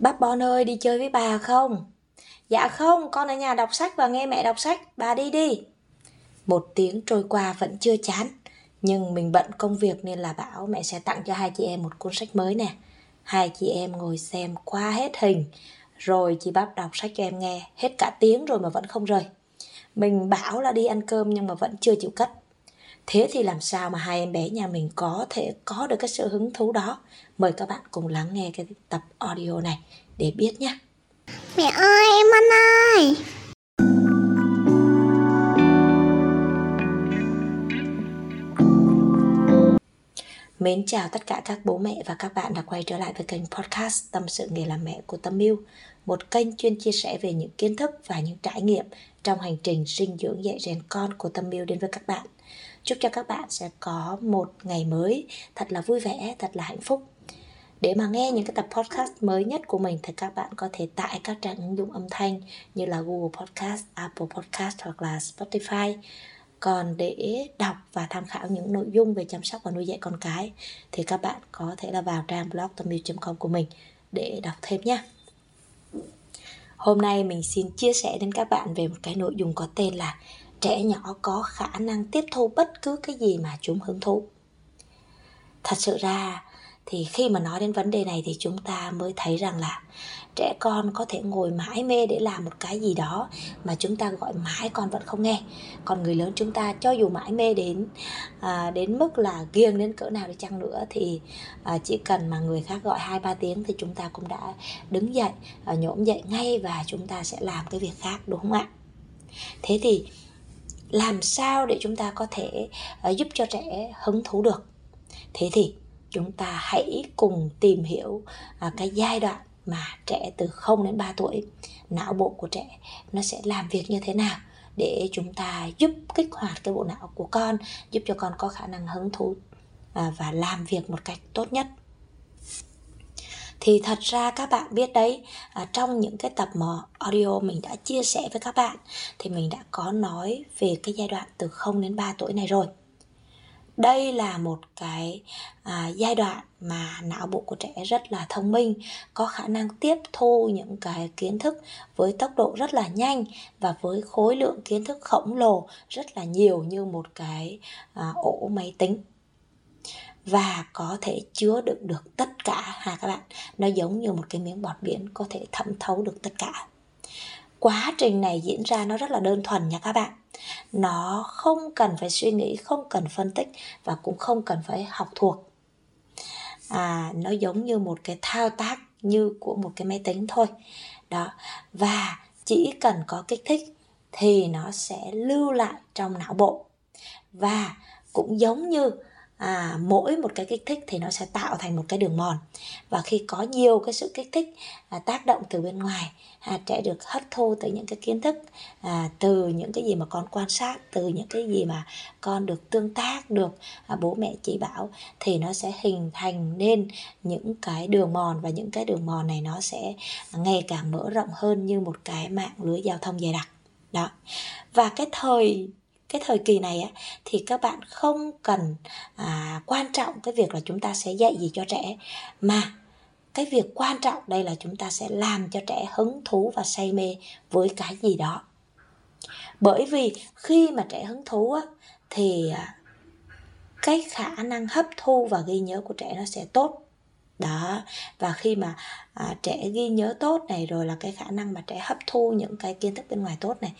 Bác Bon ơi đi chơi với bà không? Dạ không, con ở nhà đọc sách và nghe mẹ đọc sách, bà đi đi. Một tiếng trôi qua vẫn chưa chán, nhưng mình bận công việc nên là bảo mẹ sẽ tặng cho hai chị em một cuốn sách mới nè. Hai chị em ngồi xem qua hết hình, rồi chị Bác đọc sách cho em nghe, hết cả tiếng rồi mà vẫn không rời. Mình bảo là đi ăn cơm nhưng mà vẫn chưa chịu cất. Thế thì làm sao mà hai em bé nhà mình có thể có được cái sự hứng thú đó? Mời các bạn cùng lắng nghe cái tập audio này để biết nhé. Mẹ ơi, em ăn ơi. Mến chào tất cả các bố mẹ và các bạn đã quay trở lại với kênh podcast Tâm sự nghề làm mẹ của Tâm Miu, một kênh chuyên chia sẻ về những kiến thức và những trải nghiệm trong hành trình sinh dưỡng dạy rèn con của Tâm Miu đến với các bạn. Chúc cho các bạn sẽ có một ngày mới thật là vui vẻ, thật là hạnh phúc. Để mà nghe những cái tập podcast mới nhất của mình thì các bạn có thể tải các trang ứng dụng âm thanh như là Google Podcast, Apple Podcast hoặc là Spotify. Còn để đọc và tham khảo những nội dung về chăm sóc và nuôi dạy con cái thì các bạn có thể là vào trang blog tâm.com của mình để đọc thêm nhé. Hôm nay mình xin chia sẻ đến các bạn về một cái nội dung có tên là trẻ nhỏ có khả năng tiếp thu bất cứ cái gì mà chúng hứng thú. Thật sự ra thì khi mà nói đến vấn đề này thì chúng ta mới thấy rằng là trẻ con có thể ngồi mãi mê để làm một cái gì đó mà chúng ta gọi mãi con vẫn không nghe. Còn người lớn chúng ta cho dù mãi mê đến à, đến mức là ghiêng đến cỡ nào đi chăng nữa thì à, chỉ cần mà người khác gọi hai ba tiếng thì chúng ta cũng đã đứng dậy à, nhổm dậy ngay và chúng ta sẽ làm cái việc khác đúng không ạ? Thế thì làm sao để chúng ta có thể ờ, giúp cho trẻ hứng thú được? Thế thì chúng ta hãy cùng tìm hiểu à, cái giai đoạn mà trẻ từ 0 đến 3 tuổi, não bộ của trẻ nó sẽ làm việc như thế nào để chúng ta giúp kích hoạt cái bộ não của con, giúp cho con có khả năng hứng thú à, và làm việc một cách tốt nhất thì thật ra các bạn biết đấy à, trong những cái tập mà audio mình đã chia sẻ với các bạn thì mình đã có nói về cái giai đoạn từ 0 đến 3 tuổi này rồi. Đây là một cái à, giai đoạn mà não bộ của trẻ rất là thông minh có khả năng tiếp thu những cái kiến thức với tốc độ rất là nhanh và với khối lượng kiến thức khổng lồ rất là nhiều như một cái à, ổ máy tính và có thể chứa đựng được tất cả ha các bạn. Nó giống như một cái miếng bọt biển có thể thẩm thấu được tất cả. Quá trình này diễn ra nó rất là đơn thuần nha các bạn. Nó không cần phải suy nghĩ không cần phân tích và cũng không cần phải học thuộc. À, nó giống như một cái thao tác như của một cái máy tính thôi. Đó. Và chỉ cần có kích thích thì nó sẽ lưu lại trong não bộ. Và cũng giống như à, mỗi một cái kích thích thì nó sẽ tạo thành một cái đường mòn. Và khi có nhiều cái sự kích thích à, tác động từ bên ngoài à, trẻ được hấp thu từ những cái kiến thức à, từ những cái gì mà con quan sát từ những cái gì mà con được tương tác được à, bố mẹ chỉ bảo thì nó sẽ hình thành nên những cái đường mòn. Và những cái đường mòn này nó sẽ ngày càng mở rộng hơn như một cái mạng lưới giao thông dày đặc. Đó. Và cái thời cái thời kỳ này á, thì các bạn không cần à, quan trọng cái việc là chúng ta sẽ dạy gì cho trẻ mà cái việc quan trọng đây là chúng ta sẽ làm cho trẻ hứng thú và say mê với cái gì đó. Bởi vì khi mà trẻ hứng thú á, thì à, cái khả năng hấp thu và ghi nhớ của trẻ nó sẽ tốt. Đó và khi mà à, trẻ ghi nhớ tốt này rồi là cái khả năng mà trẻ hấp thu những cái kiến thức bên ngoài tốt này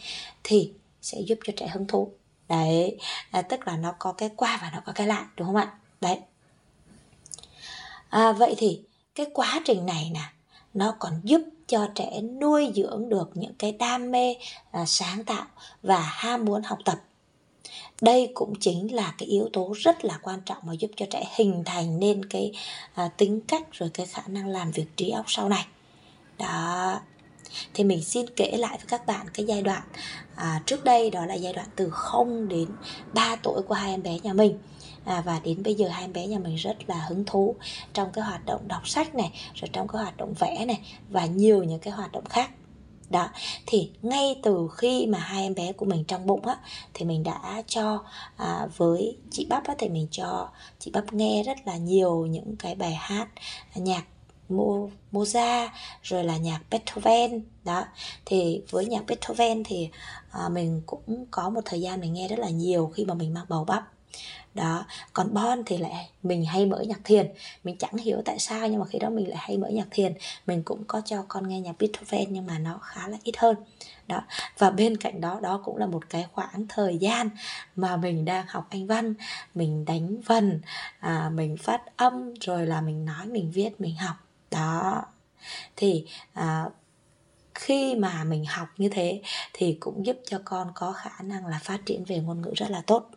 thì sẽ giúp cho trẻ hứng thú. Đấy à, tức là nó có cái qua và nó có cái lại đúng không ạ? Đấy. À, vậy thì cái quá trình này nè nó còn giúp cho trẻ nuôi dưỡng được những cái đam mê à, sáng tạo và ham muốn học tập. Đây cũng chính là cái yếu tố rất là quan trọng mà giúp cho trẻ hình thành nên cái à, tính cách rồi cái khả năng làm việc trí óc sau này. Đó thì mình xin kể lại với các bạn cái giai đoạn à, trước đây đó là giai đoạn từ 0 đến 3 tuổi của hai em bé nhà mình. À, và đến bây giờ hai em bé nhà mình rất là hứng thú trong cái hoạt động đọc sách này rồi trong cái hoạt động vẽ này và nhiều những cái hoạt động khác. Đó thì ngay từ khi mà hai em bé của mình trong bụng á thì mình đã cho à, với chị bắp á thì mình cho chị bắp nghe rất là nhiều những cái bài hát nhạc Mozart rồi là nhạc Beethoven đó. Thì với nhạc Beethoven thì à, mình cũng có một thời gian mình nghe rất là nhiều khi mà mình mang bầu bắp đó. Còn bon thì lại mình hay mở nhạc thiền. Mình chẳng hiểu tại sao nhưng mà khi đó mình lại hay mở nhạc thiền. Mình cũng có cho con nghe nhạc Beethoven nhưng mà nó khá là ít hơn đó. Và bên cạnh đó đó cũng là một cái khoảng thời gian mà mình đang học anh văn. Mình đánh vần à, mình phát âm rồi là mình nói mình viết mình học đó. Thì à, khi mà mình học như thế thì cũng giúp cho con có khả năng là phát triển về ngôn ngữ rất là tốt.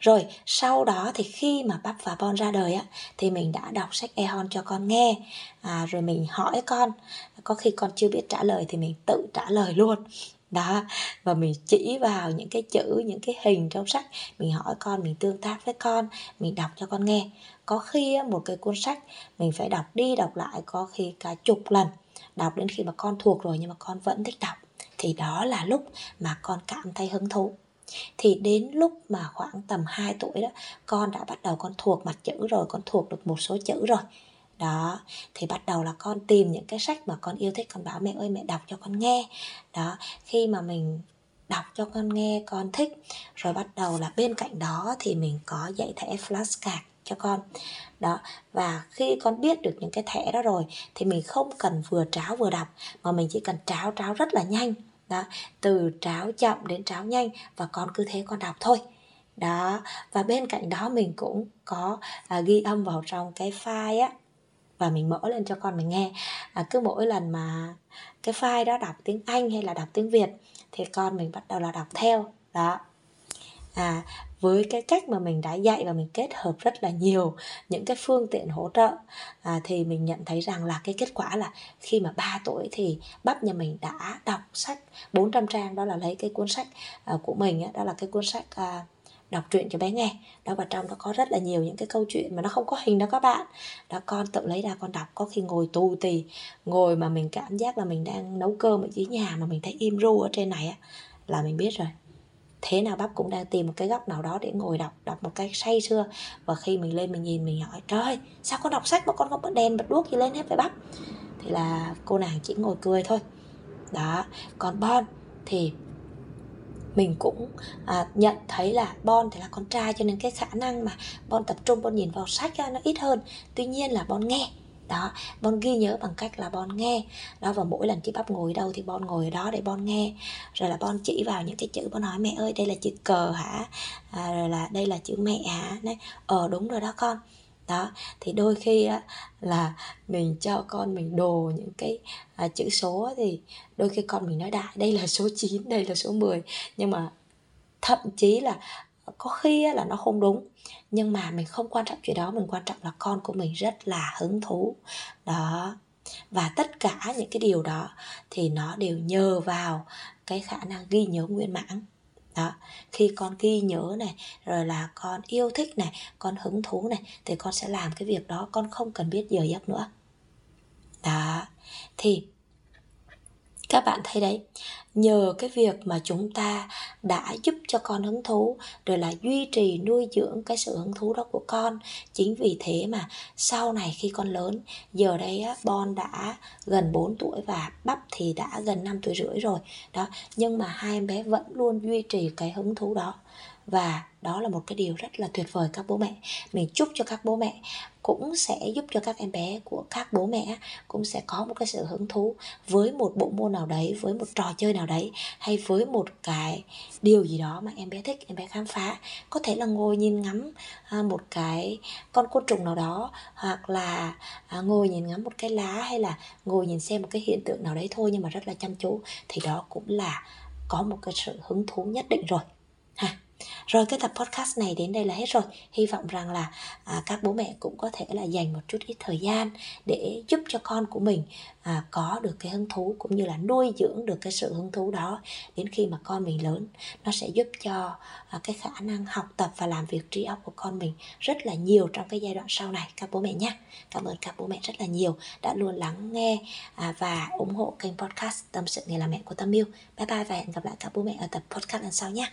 Rồi sau đó thì khi mà bắp và bon ra đời á thì mình đã đọc sách ehon cho con nghe. À, rồi mình hỏi con có khi con chưa biết trả lời thì mình tự trả lời luôn. Đó. Và mình chỉ vào những cái chữ những cái hình trong sách mình hỏi con mình tương tác với con mình đọc cho con nghe có khi một cái cuốn sách mình phải đọc đi đọc lại có khi cả chục lần. Đọc đến khi mà con thuộc rồi nhưng mà con vẫn thích đọc. Thì đó là lúc mà con cảm thấy hứng thú. Thì đến lúc mà khoảng tầm 2 tuổi đó, con đã bắt đầu con thuộc mặt chữ rồi, con thuộc được một số chữ rồi. Đó, thì bắt đầu là con tìm những cái sách mà con yêu thích, con bảo mẹ ơi, mẹ đọc cho con nghe. Đó, khi mà mình đọc cho con nghe, con thích, rồi bắt đầu là bên cạnh đó thì mình có dạy thẻ flashcard cho con. Đó và khi con biết được những cái thẻ đó rồi thì mình không cần vừa tráo vừa đọc mà mình chỉ cần tráo tráo rất là nhanh. Đó từ tráo chậm đến tráo nhanh và con cứ thế con đọc thôi. Đó và bên cạnh đó mình cũng có à, ghi âm vào trong cái file á và mình mở lên cho con mình nghe. À, cứ mỗi lần mà cái file đó đọc tiếng anh hay là đọc tiếng việt thì con mình bắt đầu là đọc theo. Đó. À với cái cách mà mình đã dạy và mình kết hợp rất là nhiều những cái phương tiện hỗ trợ. À, thì mình nhận thấy rằng là cái kết quả là khi mà 3 tuổi thì bắp nhà mình đã đọc sách 400 trang đó là lấy cái cuốn sách à, của mình đó là cái cuốn sách à, đọc truyện cho bé nghe. Đó và trong đó có rất là nhiều những cái câu chuyện mà nó không có hình đó các bạn. Đó con tự lấy ra con đọc có khi ngồi tù tì ngồi mà mình cảm giác là mình đang nấu cơm ở dưới nhà mà mình thấy im ru ở trên này á là mình biết rồi thế nào bắp cũng đang tìm một cái góc nào đó để ngồi đọc đọc một cái say sưa. Và khi mình lên mình nhìn mình hỏi trời sao con đọc sách mà con không bật đèn bật đuốc gì lên hết vậy bắp thì là cô nàng chỉ ngồi cười thôi. Đó còn bon thì mình cũng à, nhận thấy là bon thì là con trai cho nên cái khả năng mà bon tập trung bon nhìn vào sách nó ít hơn. Tuy nhiên là bon nghe đó bon ghi nhớ bằng cách là bon nghe. Đó và mỗi lần chị bắp ngồi đâu thì bon ngồi ở đó để bon nghe. Rồi là bon chỉ vào những cái chữ bon nói mẹ ơi đây là chữ cờ hả? À, rồi là đây là chữ mẹ hả? Đấy ờ đúng rồi đó con. Đó thì đôi khi á, là mình cho con mình đồ những cái à, chữ số thì đôi khi con mình nói đại đây là số 9 đây là số 10 nhưng mà thậm chí là có khi là nó không đúng nhưng mà mình không quan trọng chuyện đó, mình quan trọng là con của mình rất là hứng thú. Đó. Và tất cả những cái điều đó thì nó đều nhờ vào cái khả năng ghi nhớ nguyên mãng đó. Khi con ghi nhớ này, rồi là con yêu thích này, con hứng thú này, thì con sẽ làm cái việc đó, con không cần biết giờ giấc nữa. Đó. Thì các bạn thấy đấy nhờ cái việc mà chúng ta đã giúp cho con hứng thú rồi là duy trì nuôi dưỡng cái sự hứng thú đó của con. Chính vì thế mà sau này khi con lớn giờ đây á, bon đã gần 4 tuổi và bắp thì đã gần 5 tuổi rưỡi rồi. Đó nhưng mà hai em bé vẫn luôn duy trì cái hứng thú đó. Và đó là một cái điều rất là tuyệt vời các bố mẹ. Mình chúc cho các bố mẹ cũng sẽ giúp cho các em bé của các bố mẹ cũng sẽ có một cái sự hứng thú với một bộ môn nào đấy, với một trò chơi nào đấy, hay với một cái điều gì đó mà em bé thích, em bé khám phá. Có thể là ngồi nhìn ngắm à, một cái con côn trùng nào đó, hoặc là à, ngồi nhìn ngắm một cái lá, hay là ngồi nhìn xem một cái hiện tượng nào đấy thôi, nhưng mà rất là chăm chú, thì đó cũng là có một cái sự hứng thú nhất định rồi rồi cái tập podcast này đến đây là hết rồi. Hy vọng rằng là à, các bố mẹ cũng có thể là dành một chút ít thời gian để giúp cho con của mình à, có được cái hứng thú cũng như là nuôi dưỡng được cái sự hứng thú đó đến khi mà con mình lớn. Nó sẽ giúp cho à, cái khả năng học tập và làm việc trí óc của con mình rất là nhiều trong cái giai đoạn sau này các bố mẹ nhé. Cảm ơn các bố mẹ rất là nhiều đã luôn lắng nghe à, và ủng hộ kênh podcast tâm sự nghề làm mẹ của tâm yêu. Bye bye và hẹn gặp lại các bố mẹ ở tập podcast lần sau nhé.